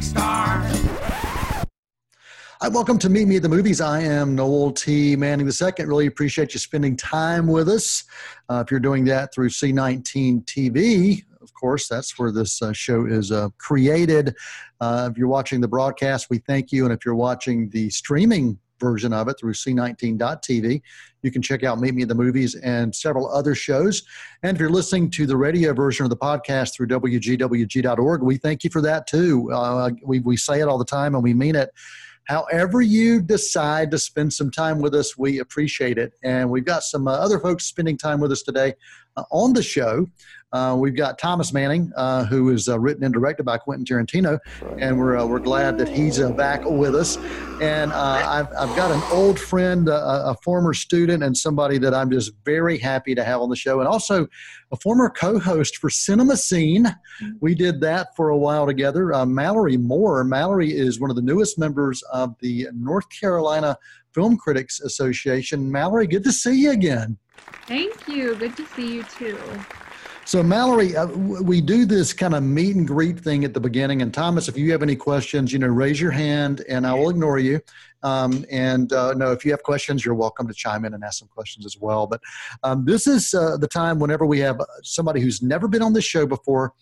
big star. Hi, welcome to Meet Me at the Movies. I am Noel T. Manning II. Really appreciate you spending time with us. Uh, if you're doing that through C19 TV, of course, that's where this uh, show is uh, created. Uh, if you're watching the broadcast, we thank you. And if you're watching the streaming version of it through C19.tv, you can check out Meet Me at the Movies and several other shows. And if you're listening to the radio version of the podcast through WGWG.org, we thank you for that too. Uh, we, we say it all the time and we mean it however you decide to spend some time with us, we appreciate it. And we've got some uh, other folks spending time with us today uh, on the show. Uh, we've got Thomas Manning, uh, who is uh, written and directed by Quentin Tarantino, and we're, uh, we're glad that he's back with us. And I've, I've got an old friend, a former student, and somebody that I'm just very happy to have on the show, and also a former co-host for Cinema Scene. We did that for a while together. Mallory Moore. Mallory is one of the newest members of the North Carolina Film Critics Association. Mallory, good to see you again. Thank you. Good to see you too. So, Mallory, uh, we do this kind of meet and greet thing at the beginning. And Thomas, if you have any questions, you know, raise your hand and I will ignore you. Um, and uh, no, if you have questions, you're welcome to chime in and ask some questions as well. But um, this is uh, the time whenever we have somebody who's never been on this show before.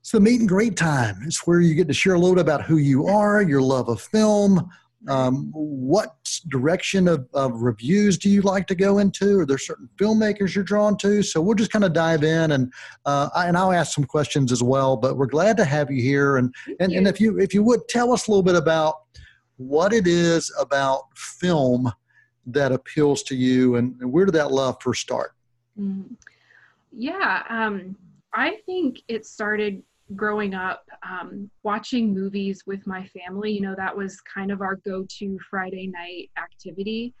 It's the meet and greet time. It's where you get to share a little bit about who you are, your love of film, um, what direction of, of, reviews do you like to go into? Are there certain filmmakers you're drawn to? So we'll just kind of dive in and uh, I, and I'll ask some questions as well. But we're glad to have you here. And and, and if you if you would tell us a little bit about what it is about film that appeals to you, and, and where did that love first start? Mm-hmm. Yeah, um, I think it started growing up um, watching movies with my family you know that was kind of our go-to friday night activity.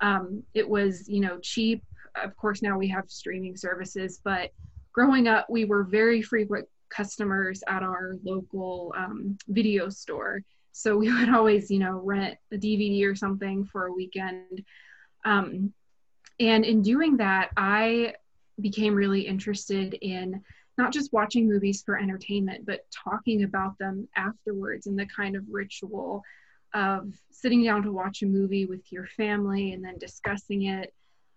Um, it was you know cheap. Of course now we have streaming services but growing up we were very frequent customers at our local um, video store. So we would always you know rent a dvd or something for a weekend. Um, and in doing that i became really interested in not just watching movies for entertainment, but talking about them afterwards and the kind of ritual of sitting down to watch a movie with your family and then discussing it.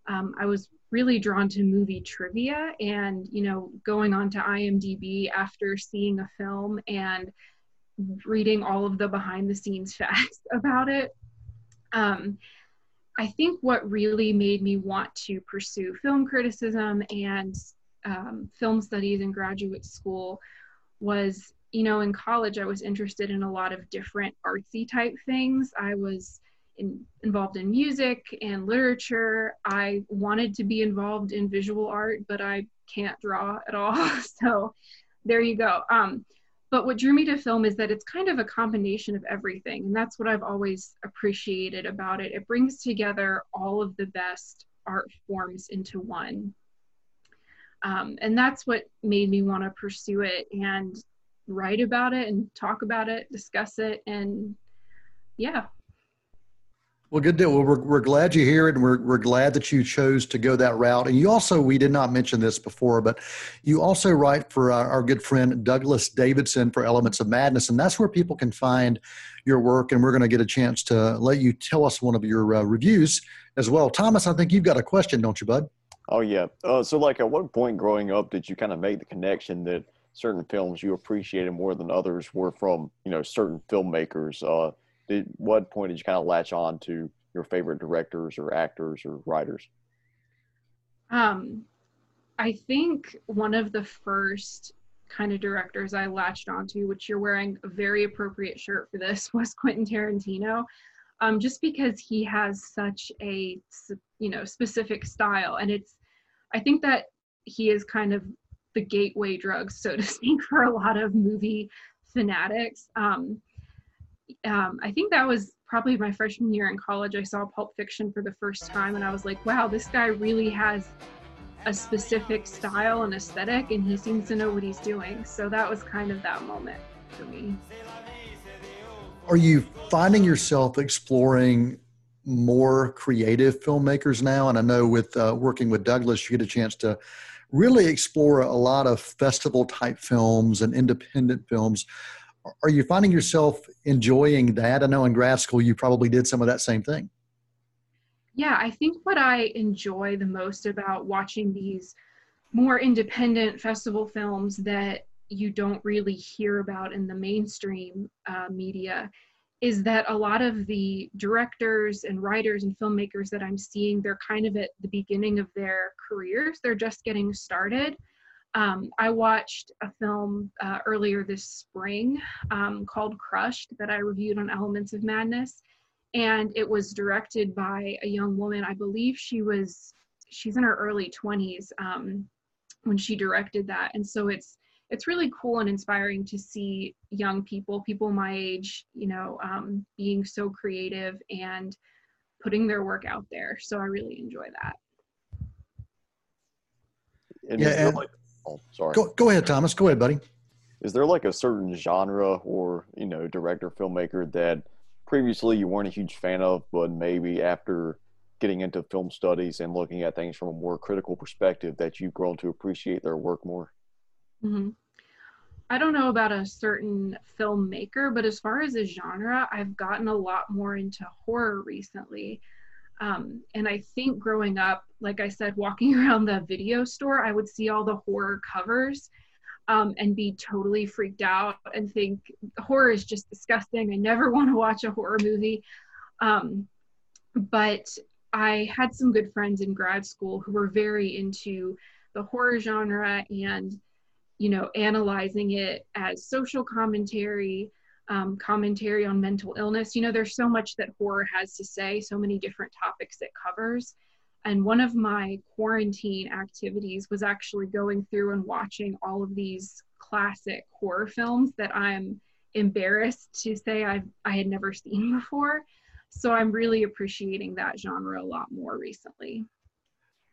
Um, I was really drawn to movie trivia and, you know, going on to IMDb after seeing a film and reading all of the behind the scenes facts about it. Um, I think what really made me want to pursue film criticism and um, film studies in graduate school was you know in college i was interested in a lot of different artsy type things. I was in, involved in music and literature. I wanted to be involved in visual art but i can't draw at all. So there you go. Um, but what drew me to film is that it's kind of a combination of everything and that's what i've always appreciated about it. It brings together all of the best art forms into one um, and that's what made me want to pursue it and write about it and talk about it, discuss it, and yeah. Well, good deal. Well, we're, we're glad you're here and we're, we're glad that you chose to go that route. And you also, we did not mention this before, but you also write for our, our good friend Douglas Davidson for Elements of Madness. And that's where people can find your work. And we're going to get a chance to let you tell us one of your uh, reviews as well. Thomas, I think you've got a question, don't you, bud? Oh yeah. Uh, so like at what point growing up did you kind of make the connection that certain films you appreciated more than others were from you know certain filmmakers? Uh, did what point did you kind of latch on to your favorite directors or actors or writers? Um, I think one of the first kind of directors I latched onto, which you're wearing a very appropriate shirt for this, was Quentin Tarantino um, just because he has such a you know specific style and it's i think that he is kind of the gateway drug so to speak for a lot of movie fanatics um, um, I think that was probably my freshman year in college. I saw Pulp Fiction for the first time, and I was like, wow, this guy really has a specific style and aesthetic, and he seems to know what he's doing. So that was kind of that moment for me. Are you finding yourself exploring more creative filmmakers now? And I know with uh, working with Douglas, you get a chance to really explore a lot of festival type films and independent films. Are you finding yourself enjoying that? I know in grad school you probably did some of that same thing. Yeah, I think what I enjoy the most about watching these more independent festival films that you don't really hear about in the mainstream uh, media is that a lot of the directors and writers and filmmakers that I'm seeing, they're kind of at the beginning of their careers. They're just getting started. Um, I watched a film uh, earlier this spring um, called Crushed that I reviewed on Elements of Madness. And it was directed by a young woman. I believe she was, she's in her early 20s um, when she directed that. And so it's, it's really cool and inspiring to see young people, people my age, you know, um, being so creative and putting their work out there. So I really enjoy that. And yeah, and, like, oh, sorry. Go, go ahead, Thomas. Go ahead, buddy. Is there like a certain genre or, you know, director, filmmaker that previously you weren't a huge fan of, but maybe after getting into film studies and looking at things from a more critical perspective that you've grown to appreciate their work more? Mm-hmm. I don't know about a certain filmmaker, but as far as a genre, I've gotten a lot more into horror recently. Um, and I think growing up, like I said, walking around the video store, I would see all the horror covers um, and be totally freaked out and think horror is just disgusting. I never want to watch a horror movie. Um, but I had some good friends in grad school who were very into the horror genre and you know, analyzing it as social commentary, um, commentary on mental illness. You know, there's so much that horror has to say, so many different topics it covers. And one of my quarantine activities was actually going through and watching all of these classic horror films that I'm embarrassed to say I've, I had never seen before. So I'm really appreciating that genre a lot more recently.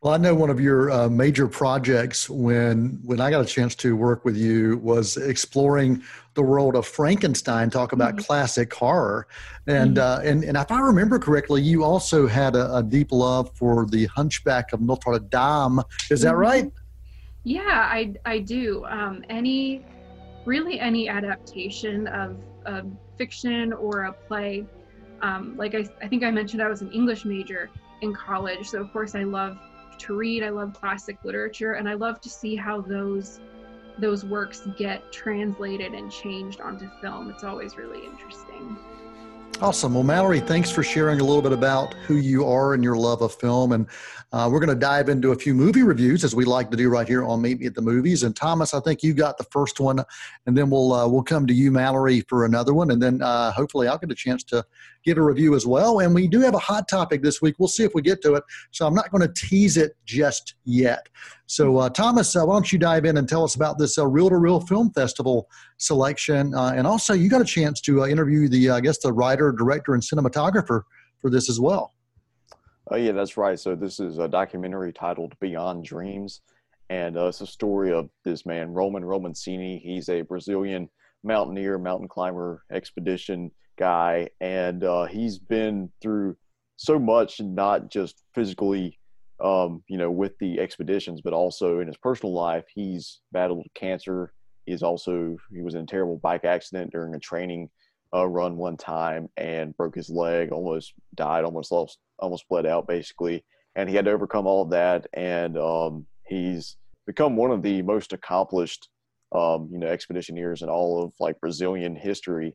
Well, I know one of your uh, major projects when when I got a chance to work with you was exploring the world of Frankenstein. Talk about mm-hmm. classic horror, and mm-hmm. uh, and and if I remember correctly, you also had a, a, deep love for the Hunchback of Notre Dame. Is that mm-hmm. right? Yeah, I I do. Um, any really any adaptation of, of fiction or a play. Um, like I, I think I mentioned, I was an English major in college, so of course I love to read. I love classic literature, and I love to see how those those works get translated and changed onto film. It's always really interesting. Awesome. Well, Mallory, thanks for sharing a little bit about who you are and your love of film. And uh, we're going to dive into a few movie reviews as we like to do right here on Meet Me at the Movies. And Thomas, I think you got the first one, and then we'll uh, we'll come to you, Mallory, for another one, and then uh, hopefully I'll get a chance to give a review as well. And we do have a hot topic this week. We'll see if we get to it. So I'm not going to tease it just yet. So uh, Thomas, uh, why don't you dive in and tell us about this Real to Real Film Festival selection, uh, and also you got a chance to interview the I guess the writer, director, and cinematographer for this as well. Oh yeah, that's right. So this is a documentary titled Beyond Dreams, and uh, it's a story of this man Roman Romancini. He's a Brazilian mountaineer, mountain climber, expedition guy, and uh, he's been through so much, not just physically, um, you know, with the expeditions, but also in his personal life. He's battled cancer. He's also he was in a terrible bike accident during a training uh, run one time and broke his leg, almost died, almost lost almost bled out basically, and he had to overcome all of that. And um, he's become one of the most accomplished, um, you know, expeditioneers in all of like Brazilian history.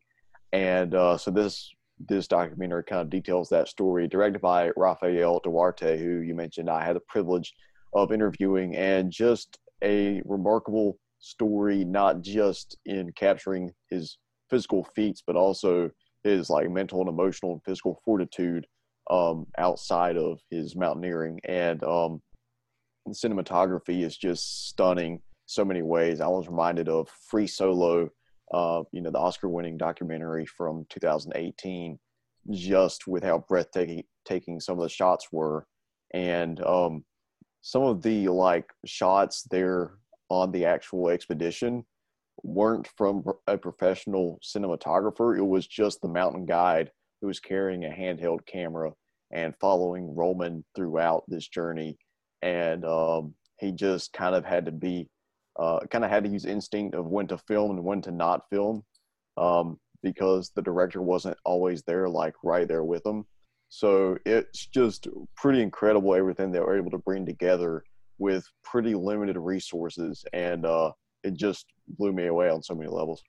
And uh, so this this documentary kind of details that story, directed by Rafael Duarte, who you mentioned I had the privilege of interviewing, and just a remarkable story, not just in capturing his physical feats, but also his like mental and emotional and physical fortitude um, outside of his mountaineering. And um, the cinematography is just stunning so many ways. I was reminded of Free Solo uh, you know, the Oscar-winning documentary from 2018, just with how breathtaking taking some of the shots were, and um, some of the like shots there on the actual expedition weren't from a professional cinematographer. It was just the mountain guide who was carrying a handheld camera and following Roman throughout this journey. And um, he just kind of had to be, uh, kind of had to use instinct of when to film and when to not film um, because the director wasn't always there, like right there with them. So it's just pretty incredible everything they were able to bring together with pretty limited resources. And uh, it just blew me away on so many levels.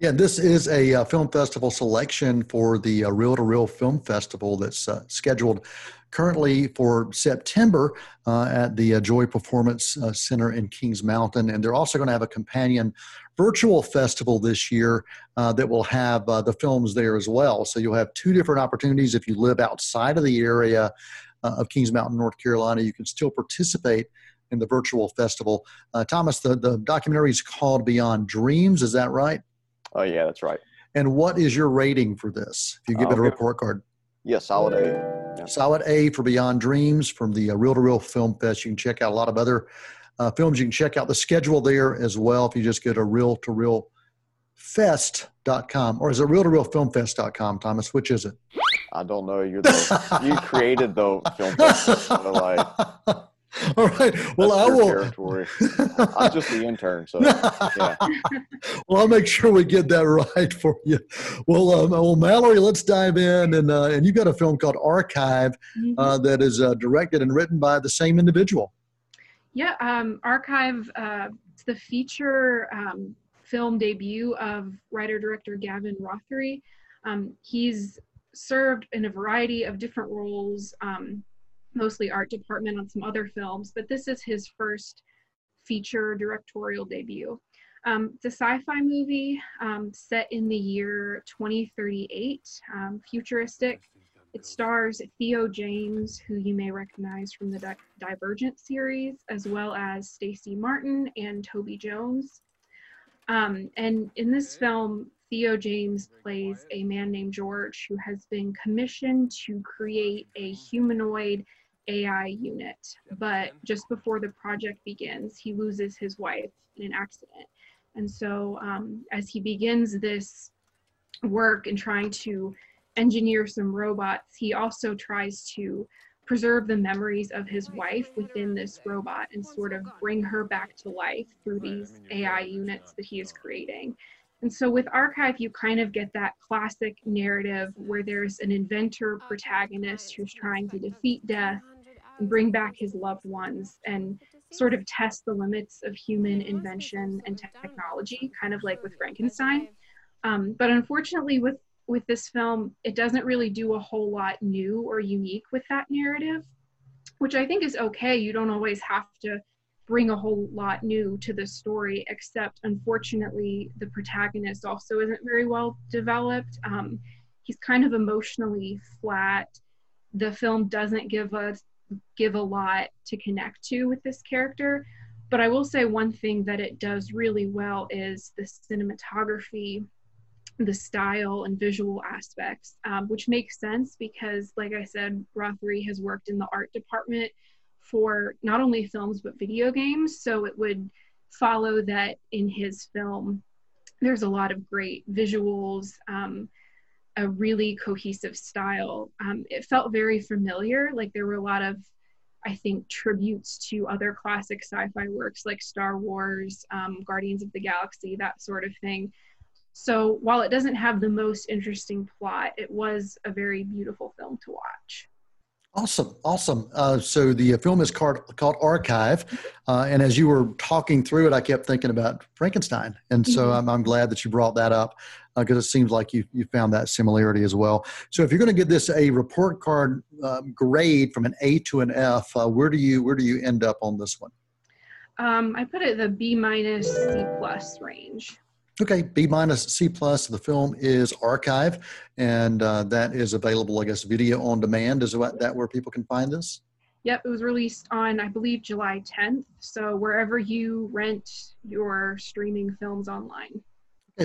Yeah, this is a uh, film festival selection for the uh, Reel to Reel Film Festival that's uh, scheduled currently for September uh, at the uh, Joy Performance uh, Center in Kings Mountain. And they're also going to have a companion virtual festival this year that will have the films there as well. So you'll have two different opportunities. If you live outside of the area of Kings Mountain, North Carolina, you can still participate in the virtual festival. Thomas, the, the documentary is called Beyond Dreams. Is that right? Oh yeah, that's right. And what is your rating for this? If you give it a report card. Yeah, solid A. Yeah. Solid A for Beyond Dreams from the Real to Real Film Fest. You can check out a lot of other uh, films. You can check out the schedule there as well if you just go to Real to Reel fest.com or is it real to reel filmfest.com thomas which is it i don't know you're the you created the film fest so like All right. Well, That's I will. Territory. I'm just the intern, so yeah. well, I'll make sure we get that right for you. Well, um, well, Mallory, let's dive in, and uh, and you've got a film called Archive Mhm. uh, that is uh, directed and written by the same individual. Yeah, um, Archive, uh, it's the feature um, film debut of writer director Gavin Rothery. Um, he's served in a variety of different roles, um, mostly art department on some other films, but this is his first feature directorial debut. Um, it's a sci fi movie um, set in the year 2038, um, futuristic. It stars Theo James, who you may recognize from the Di- Divergent series, as well as Stacey Martin and Toby Jones. Um, and in this film, Theo James plays a man named George who has been commissioned to create a humanoid AI unit. But just before the project begins, he loses his wife in an accident. And so, um, as he begins this work and trying to engineer some robots, he also tries to preserve the memories of his wife within this robot and sort of bring her back to life through these AI units that he is creating. And so with Archive, you kind of get that classic narrative where there's an inventor protagonist who's trying to defeat death and bring back his loved ones and sort of test the limits of human invention and technology, kind of like with Frankenstein. Um, but unfortunately, with with this film, it doesn't really do a whole lot new or unique with that narrative, which I think is okay. You don't always have to bring a whole lot new to the story, except unfortunately, the protagonist also isn't very well developed. Um, he's kind of emotionally flat. The film doesn't give us give a lot to connect to with this character. But I will say one thing that it does really well is the cinematography, the style, and visual aspects, um, which makes sense because, like I said, Rothery has worked in the art department for not only films but video games. So it would follow that in his film, there's a lot of great visuals. Um, a really cohesive style. Um, it felt very familiar. Like there were a lot of, I think, tributes to other classic sci fi works like Star Wars, um, Guardians of the Galaxy, that sort of thing. So while it doesn't have the most interesting plot, it was a very beautiful film to watch. Awesome, awesome. Uh, so the film is called, called Archive, uh, and as you were talking through it, I kept thinking about Frankenstein, and so Mhm. I'm, I'm glad that you brought that up because it seems like you you found that similarity as well. So if you're going to give this a report card um, grade from an A to an F, uh, where do you where do you end up on this one? Um, I put it the B minus C plus range. Okay, B minus C plus. The film is Archive, and uh, that is available, I guess, video on demand. Is that that where people can find this? Yep, it was released on, I believe, July 10th. So wherever you rent your streaming films online.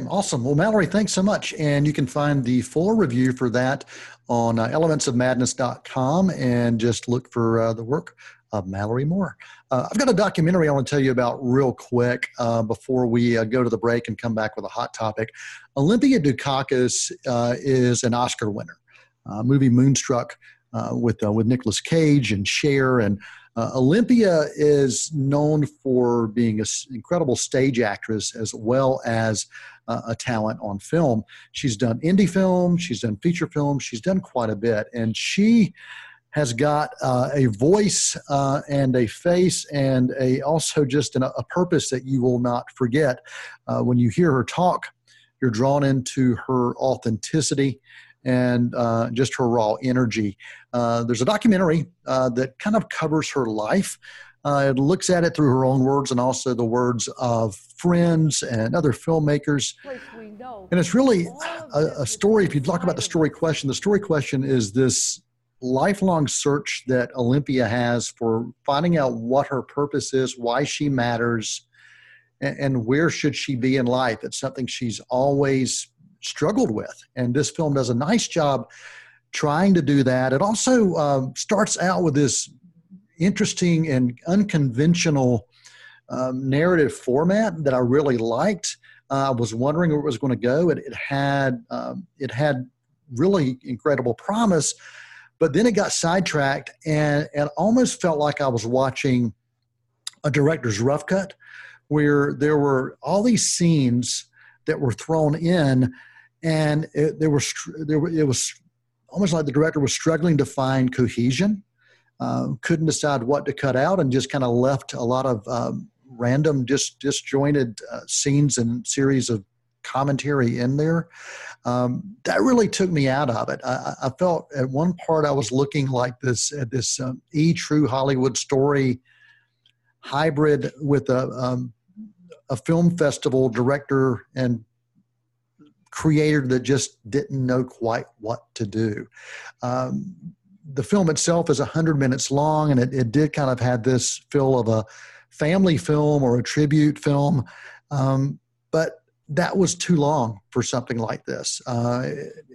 Awesome. Well, Mallory, thanks so much. And you can find the full review for that on uh, elementsofmadness.com and just look for uh, the work of Mallory Moore. Uh, I've got a documentary I want to tell you about real quick uh, before we uh, go to the break and come back with a hot topic. Olympia Dukakis uh, is an Oscar winner. movie Moonstruck with with Nicolas Cage and Cher and uh, Olympia is known for being an incredible stage actress as well as uh, a talent on film. She's done indie film, she's done feature film, she's done quite a bit, and she has got uh, a voice uh, and a face and a also just an, a purpose that you will not forget uh, when you hear her talk. You're drawn into her authenticity and uh, just her raw energy. Uh, there's a documentary uh, that kind of covers her life. Uh, it looks at it through her own words and also the words of friends and other filmmakers. And it's really a, a story. If you talk about the story question, the story question is this lifelong search that Olympia has for finding out what her purpose is, why she matters, and, and where should she be in life. It's something she's always struggled with. And this film does a nice job trying to do that. It also um, starts out with this interesting and unconventional um, narrative format that I really liked. Uh, I was wondering where it was going to go. It, it had um, it had really incredible promise, but then it got sidetracked and it almost felt like I was watching a director's rough cut, where there were all these scenes that were thrown in and it, there was there were, it was almost like the director was struggling to find cohesion, uh, couldn't decide what to cut out, and just kind of left a lot of um, random, just disjointed uh, scenes and series of commentary in there. Um, that really took me out of it. I, I, felt at one part I was looking like this at this um, e true Hollywood story hybrid with a um, a film festival director and creator that just didn't know quite what to do. Um, the film itself is 100 minutes long, and it, it did kind of had this feel of a family film or a tribute film. Um, but that was too long for something like this. Uh,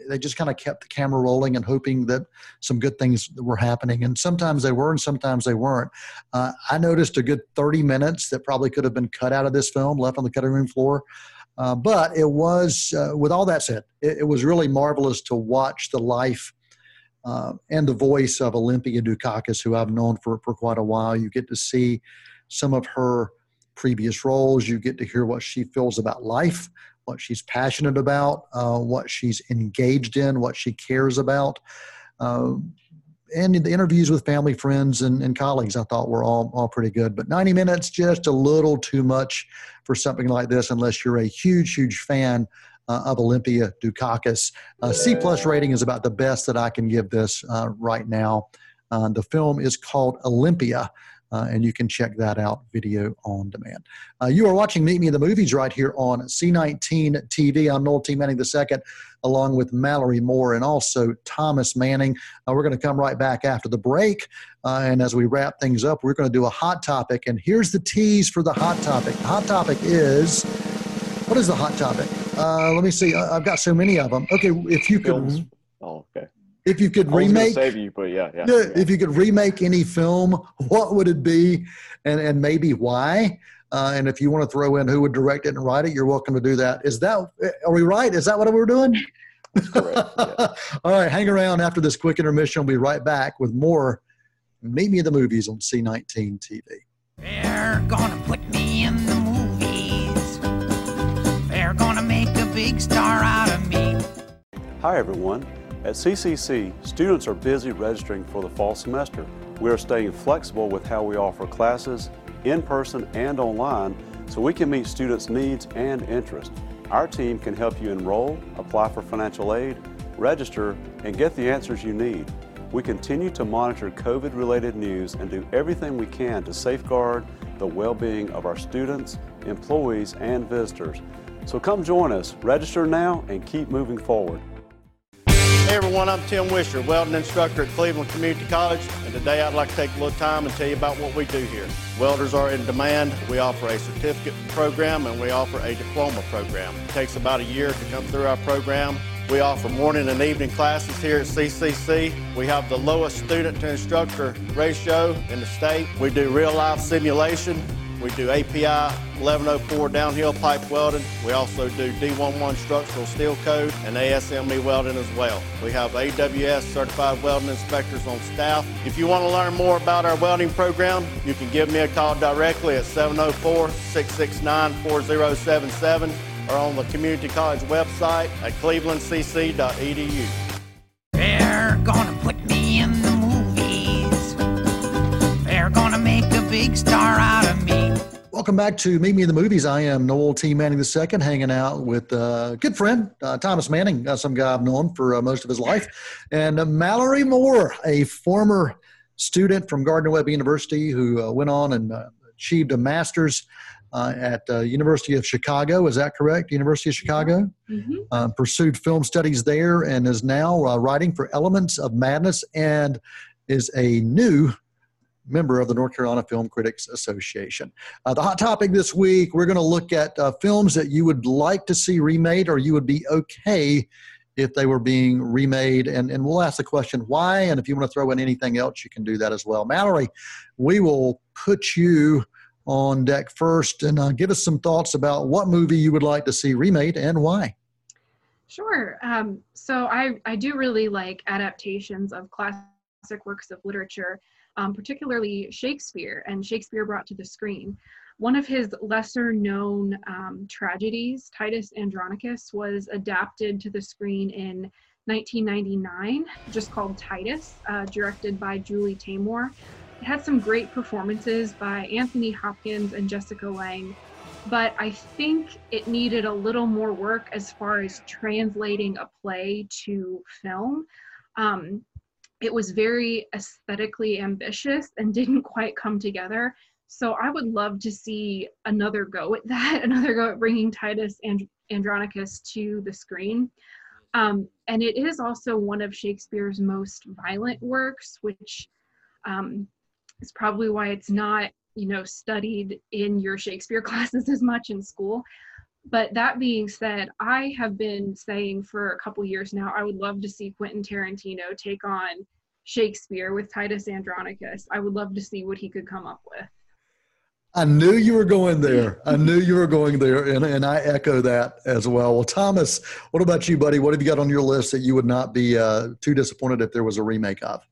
they just kind of kept the camera rolling and hoping that some good things were happening. And sometimes they were, and sometimes they weren't. Uh, I noticed a good 30 minutes that probably could have been cut out of this film, left on the cutting room floor. Uh, but it was, uh, with all that said, it, it, was really marvelous to watch the life uh, and the voice of Olympia Dukakis, who I've known for, for quite a while. You get to see some of her previous roles. You get to hear what she feels about life, what she's passionate about, uh, what she's engaged in, what she cares about. Uh, and the interviews with family, friends, and, and colleagues, I thought were all, all pretty good. But 90 minutes, just a little too much for something like this, unless you're a huge, huge fan uh, of Olympia Dukakis. Uh, C plus rating is about the best that I can give this uh, right now. Uh, the film is called Olympia. Uh, and you can check that out video on demand. Uh, you are watching Meet Me in the Movies right here on C19 TV. I'm Noel T. Manning II, along with Mallory Moore and also Thomas Manning. Uh, we're going to come right back after the break. Uh, and as we wrap things up, we're going to do a hot topic. And here's the tease for the hot topic. The hot topic is what is the hot topic? Uh, let me see. I've got so many of them. Okay, if you could. Oh, okay if you could remake save you but yeah, yeah, yeah, if you could remake any film what would it be? And and maybe why? Uh, and if you want to throw in who would direct it and write it you're welcome to do that. Is that are we right? Is that what we're doing? Correct, yeah. all right hang around after this quick intermission. We'll be right back with more meet me in the movies on c19 tv they're gonna put me in the movies. They're gonna make a big star out of me. Hi everyone at CCC, students are busy registering for the fall semester. We are staying flexible with how we offer classes in person and online so we can meet students' needs and interests. Our team can help you enroll, apply for financial aid, register, and get the answers you need. We continue to monitor COVID related news and do everything we can to safeguard the well being of our students, employees, and visitors. So come join us, register now, and keep moving forward. Hey everyone, I'm Tim Wisher, welding instructor at Cleveland Community College, and today I'd like to take a little time and tell you about what we do here. Welders are in demand. We offer a certificate program and we offer a diploma program. It takes about a year to come through our program. We offer morning and evening classes here at CCC. We have the lowest student to instructor ratio in the state. We do real life simulation. We do API 1104 downhill pipe welding. We also do D1.1 structural steel code and ASME welding as well. We have AWS certified welding inspectors on staff. If you want to learn more about our welding program, you can give me a call directly at 704 669 4077 or on the community college website at clevelandcc.edu. They're gonna put me in the movies. They're gonna make a big star out of. Welcome back to Meet Me in the Movies. I am Noel T. Manning II, hanging out with a good friend, uh, Thomas Manning, uh, some guy I've known for uh, most of his life, and uh, Mallory Moore, a former student from Gardner Webb University who uh, went on and uh, achieved a master's uh, at uh, University of Chicago. Is that correct? University of Chicago. Mhm. Uh, pursued film studies there and is now uh, writing for Elements of Madness and is a new member of the North Carolina Film Critics Association. Uh, the hot topic this week, we're going to look at uh, films that you would like to see remade or you would be okay if they were being remade. And, and we'll ask the question why. And if you want to throw in anything else, you can do that as well. Mallory, we will put you on deck first and uh, give us some thoughts about what movie you would like to see remade and why. Sure. Um, so I, I do really like adaptations of classic works of literature, um, particularly Shakespeare and Shakespeare brought to the screen. One of his lesser known um, tragedies, Titus Andronicus, was adapted to the screen in 1999, just called Titus, uh, directed by Julie Taymor. It had some great performances by Anthony Hopkins and Jessica Lange, but I think it needed a little more work as far as translating a play to film. Um, it was very aesthetically ambitious and didn't quite come together. So I would love to see another go at that, another go at bringing Titus and Andronicus to the screen. Um, and it is also one of Shakespeare's most violent works, which um, is probably why it's not, you know, studied in your Shakespeare classes as much in school. But that being said, I have been saying for a couple years now, I would love to see Quentin Tarantino take on Shakespeare with Titus Andronicus. I would love to see what he could come up with. I knew you were going there. I knew you were going there, and, and I echo that as well. Well, Thomas, what about you, buddy? What have you got on your list that you would not be uh, too disappointed if there was a remake of?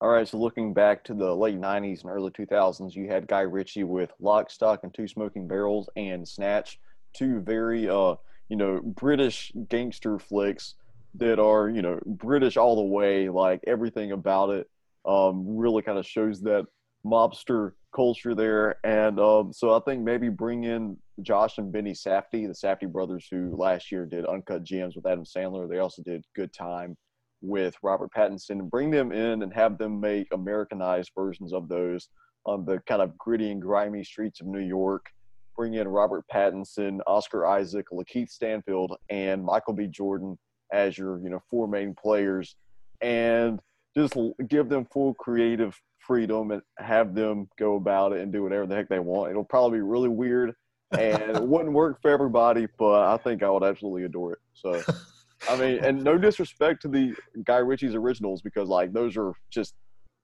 All right, so looking back to the late 90s and early 2000s, you had Guy Ritchie with Lock, Stock, and Two Smoking Barrels and Snatch, two very, uh, you know, British gangster flicks that are, you know, British all the way. Like everything about it um, really kind of shows that mobster culture there. And um, so I think maybe bring in Josh and Benny Safdie, the Safdie brothers, who last year did Uncut Gems with Adam Sandler. They also did Good Time with Robert Pattinson and bring them in and have them make Americanized versions of those on the kind of gritty and grimy streets of New York. Bring in Robert Pattinson, Oscar Isaac, Lakeith Stanfield, and Michael B. Jordan as your, you know, four main players, and just give them full creative freedom and have them go about it and do whatever the heck they want. It'll probably be really weird and it wouldn't work for everybody, but I think I would absolutely adore it. So. I mean, and no disrespect to the Guy Ritchie's originals because like those are just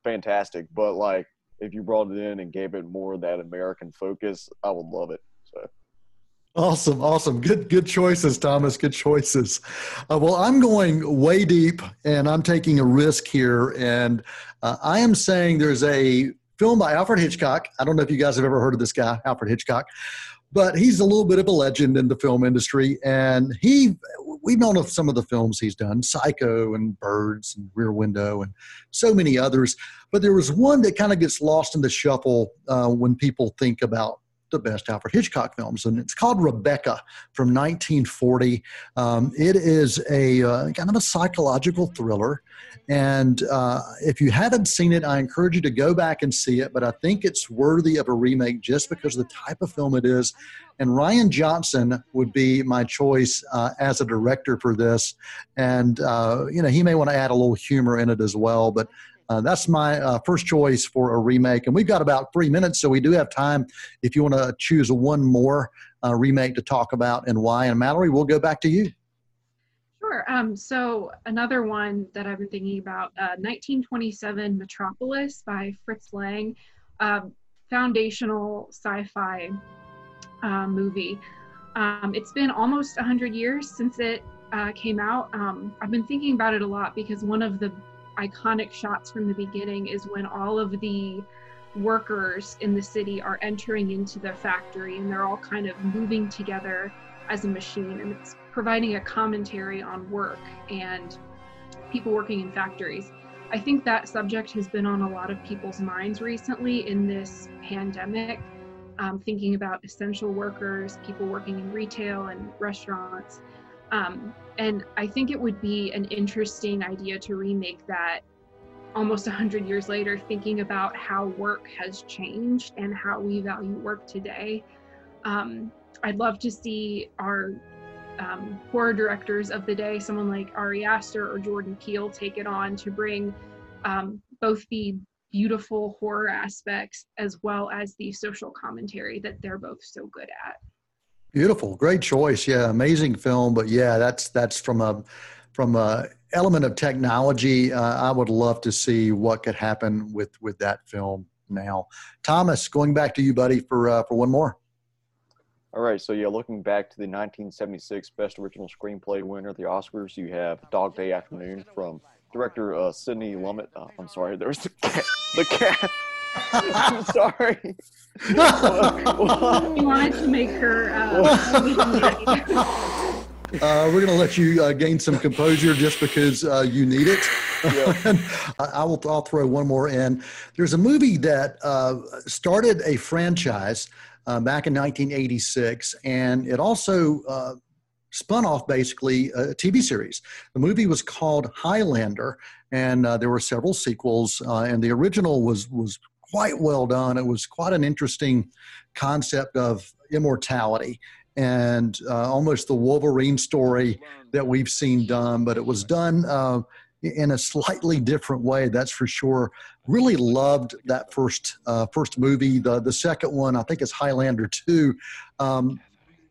fantastic. But like if you brought it in and gave it more of that American focus, I would love it. So Awesome, awesome. Good, good choices, Thomas. Good choices. Uh, well, I'm going way deep, and I'm taking a risk here, and uh, I am saying there's a film by Alfred Hitchcock. I don't know if you guys have ever heard of this guy, Alfred Hitchcock, but he's a little bit of a legend in the film industry, and he we've known of some of the films he's done, Psycho and Birds and Rear Window, and so many others. But there was one that kind of gets lost in the shuffle uh, when people think about the best Alfred Hitchcock films, and it's called Rebecca from 1940. Um, it is a uh, kind of a psychological thriller, and uh, if you haven't seen it, I encourage you to go back and see it. But I think it's worthy of a remake just because of the type of film it is. And Rian Johnson would be my choice uh, as a director for this, and uh, you know he may want to add a little humor in it as well, but. Uh, that's my uh, first choice for a remake. And we've got about three minutes, so we do have time if you want to choose one more uh, remake to talk about and why. And Mallory, we'll go back to you. Sure. Um, so another one that I've been thinking about, uh, 1927 Metropolis by Fritz Lang, um, foundational sci-fi uh, movie. Um, it's been almost 100 years since it uh, came out. Um, I've been thinking about it a lot because one of the iconic shots from the beginning is when all of the workers in the city are entering into the factory and they're all kind of moving together as a machine and it's providing a commentary on work and people working in factories. I think that subject has been on a lot of people's minds recently in this pandemic, um, thinking about essential workers, people working in retail and restaurants. Um, and I think it would be an interesting idea to remake that almost 100 years later, thinking about how work has changed and how we value work today. Um, I'd love to see our um, horror directors of the day, someone like Ari Aster or Jordan Peele, take it on to bring um, both the beautiful horror aspects as well as the social commentary that they're both so good at. Beautiful, great choice. Yeah, amazing film. But yeah, that's that's from a from a element of technology. Uh, I would love to see what could happen with with that film now. Thomas, going back to you, buddy, for uh, for one more. All right, so yeah, looking back to the 1976 Best Original Screenplay winner, the Oscars, you have Dog Day Afternoon from director uh, Sidney Lumet. Uh, I'm sorry, there's the cat. The cat. I'm sorry. We wanted to make her. Uh, Uh, we're going to let you uh, gain some composure just because uh, you need it. Yeah. I, I will. I'll throw one more in. There's a movie that uh, started a franchise uh, back in 1986, and it also uh, spun off basically a TV series. The movie was called Highlander, and uh, there were several sequels. Uh, and the original was was quite well done. It was quite an interesting concept of immortality and uh, almost the Wolverine story that we've seen done, but it was done uh, in a slightly different way. That's for sure. Really loved that first uh, first movie. The the second one, I think, is Highlander two. Um,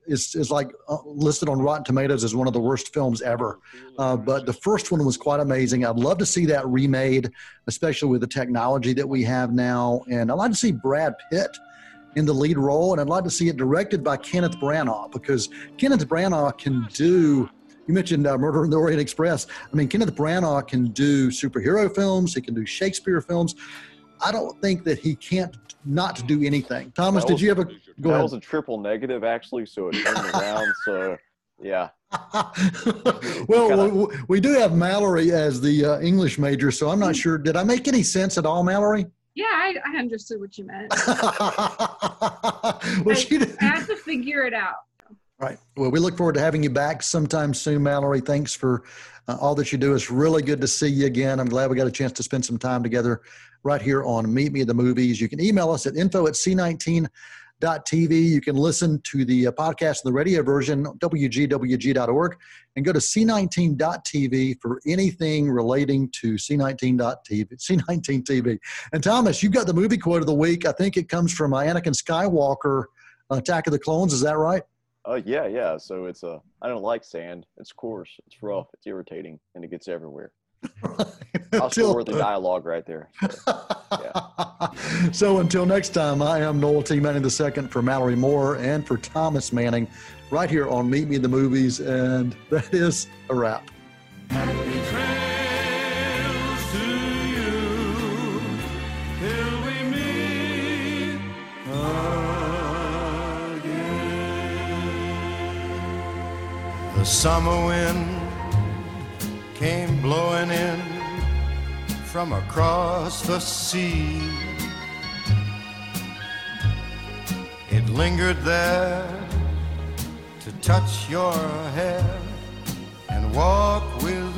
is, is like uh, listed on Rotten Tomatoes as one of the worst films ever. Uh, but the first one was quite amazing. I'd love to see that remade, especially with the technology that we have now. And I'd like to see Brad Pitt in the lead role, and I'd like to see it directed by Kenneth Branagh because Kenneth Branagh can do. You mentioned uh, Murder in the Orient Express. I mean, Kenneth Branagh can do superhero films. He can do Shakespeare films. I don't think that he can't not do anything. Thomas, That did was- you ever go that ahead? was a triple negative, actually, so it turned around. So, yeah. well, Kinda- we, we do have Mallory as the uh, English major, so I'm not sure. Did I make any sense at all, Mallory? yeah, I, I understood what you meant. well, she did. I had to figure it out. Right. Well, we look forward to having you back sometime soon, Mallory. Thanks for uh, all that you do. It's really good to see you again. I'm glad we got a chance to spend some time together right here on Meet Me at the Movies. You can email us at info at c19.tv. You can listen to the uh, podcast and the radio version, wgwg.org, and go to c19.tv for anything relating to c19.tv, c19 TV. And Thomas, you've got the movie quote of the week. I think it comes from Anakin Skywalker, Attack of the Clones. Is that right? Uh, yeah, yeah. So it's uh, I don't like sand. It's coarse. It's rough. It's irritating, and it gets everywhere. I'll Until- store the dialogue right there. so until next time, I am Noel T. Manning II for Mallory Moore and for Thomas Manning, right here on Meet Me in the Movies, and that is a wrap. trails to you till we meet again. The summer wind came blowing in from across the sea. It lingered there to touch your hair and walk with